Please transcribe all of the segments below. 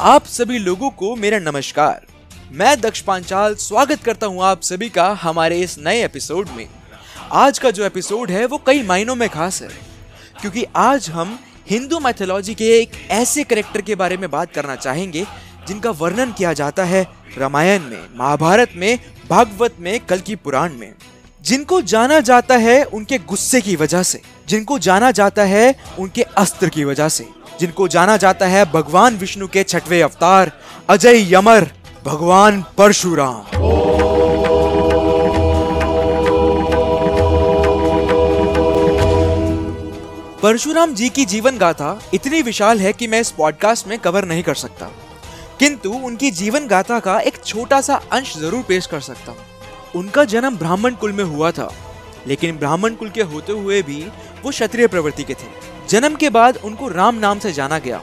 आप सभी लोगों को मेरा नमस्कार। मैं दक्ष पांचाल स्वागत करता हूँ आप सभी का हमारे इस नए एपिसोड में। आज का जो एपिसोड है वो कई मायनों में खास है, क्योंकि आज हम हिंदू मैथोलॉजी के एक ऐसे करेक्टर के बारे में बात करना चाहेंगे, जिनका वर्णन किया जाता है रामायण में, महाभारत में, भागवत में, कल की पुराण में। जिनको जाना जाता है उनके गुस्से की वजह से, जिनको जाना जाता है उनके अस्त्र की वजह से। जिनको जाना जाता है भगवान विष्णु के छठवे अवतार, अजय यमर, भगवान परशुराम। परशुराम जी की जीवन गाथा इतनी विशाल है कि मैं इस पॉडकास्ट में कवर नहीं कर सकता। किंतु उनकी जीवन गाथा का एक छोटा सा अंश ज़रूर पेश कर सकता हूँ। उनका जन्म ब्राह्मण कुल में हुआ था। लेकिन ब्राह्मण कुल के होते हुए भी वो क्षत्रिय प्रवृत्ति के थे। जन्म के बाद उनको राम नाम से जाना गया।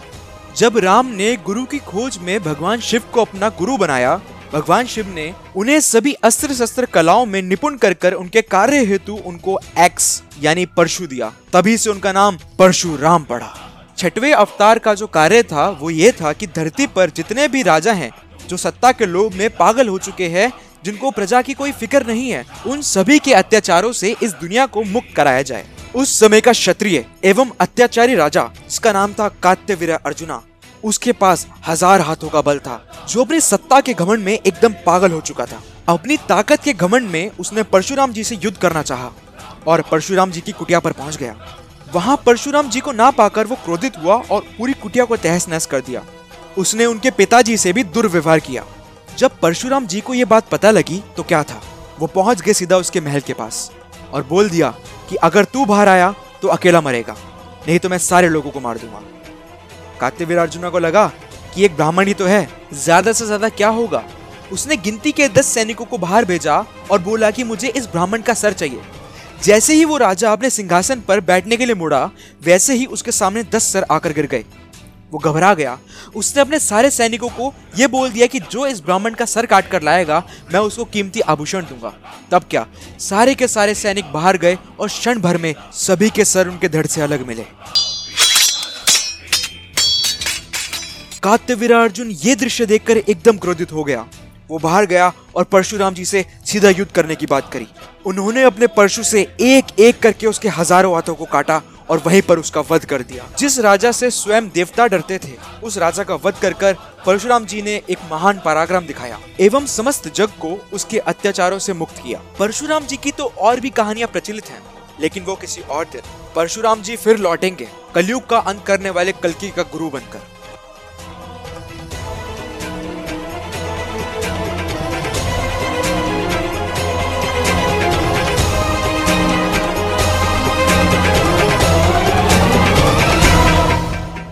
जब राम ने गुरु की खोज में भगवान शिव को अपना गुरु बनाया, भगवान शिव ने उन्हें सभी अस्त्र शस्त्र कलाओं में निपुण कर कर उनके कार्य हेतु उनको एक्स यानी परशु दिया। तभी से उनका नाम परशुराम पड़ा। छठवे अवतार का जो कार्य था, वो ये था कि धरती पर जितने भी राजा हैं, जो सत्ता के लोभ में पागल हो चुके हैं जिनको प्रजा की कोई फ़िक्र नहीं है, उन सभी के अत्याचारों से इस दुनिया को मुक्त कराया जाए। उस समय का क्षत्रिय एवं अत्याचारी राजा, जिसका नाम था कात्यवीर अर्जुना, उसके पास हज़ार हाथों का बल था, जो अपनी सत्ता के घमंड में एकदम पागल हो चुका था। अपनी ताकत के घमंड में उसने परशुराम जी से युद्ध करना चाहा और परशुराम जी की कुटिया पर पहुँच गया। वहाँ परशुराम जी को ना पाकर वो क्रोधित हुआ और पूरी कुटिया को तहस नहस कर दिया। उसने उनके पिताजी से भी दुर्व्यवहार किया। जब परशुराम जी को यह बात पता लगी तो क्या था? वो पहुँच गए सीधा उसके महल के पास और बोल दिया कि अगर तू बाहर आया तो अकेला मरेगा, नहीं तो मैं सारे लोगों को मार दूँगा। कात्यवीर अर्जुना को लगा कि एक ब्राह्मण ही तो है, ज़्यादा से ज़्यादा क्या होगा? उसने गिनती के दस सैनिकों को बाहर भेजा और बोला कि मुझे इस ब्राह्मण का सर चाहिए। जैसे ही वो राजा अपने सिंहासन पर बैठने के लिए मुड़ा, वैसे ही उसके सामने दस सर आकर गिर गए। वो घबरा गया। उसने अपने सारे सैनिकों को यह बोल दिया कि जो इस ब्राह्मण का सर काट कर लाएगा, मैं उसको कीमती आभूषण दूँगा। तब क्या? सारे के सारे सैनिक बाहर गए और क्षण भर में सभी के सर उनके धड़ से अलग मिले। कात्यवीर अर्जुन ये दृश्य देखकर एकदम क्रोधित हो गया। वो बाहर गया और परशुराम जी से सीधा युद्ध करने की बात करी। उन्होंने अपने परशु से एक एक करके उसके हज़ारों हाथों को काटा और वहीं पर उसका वध कर दिया। जिस राजा से स्वयं देवता डरते थे, उस राजा का वध कर कर परशुराम जी ने एक महान पराक्रम दिखाया एवं समस्त जग को उसके अत्याचारों से मुक्त किया। परशुराम जी की तो और भी कहानियाँ प्रचलित हैं, लेकिन वो किसी और दिन परशुराम जी फिर लौटेंगे, कलयुग का अंत करने वाले कलकी का गुरु बनकर।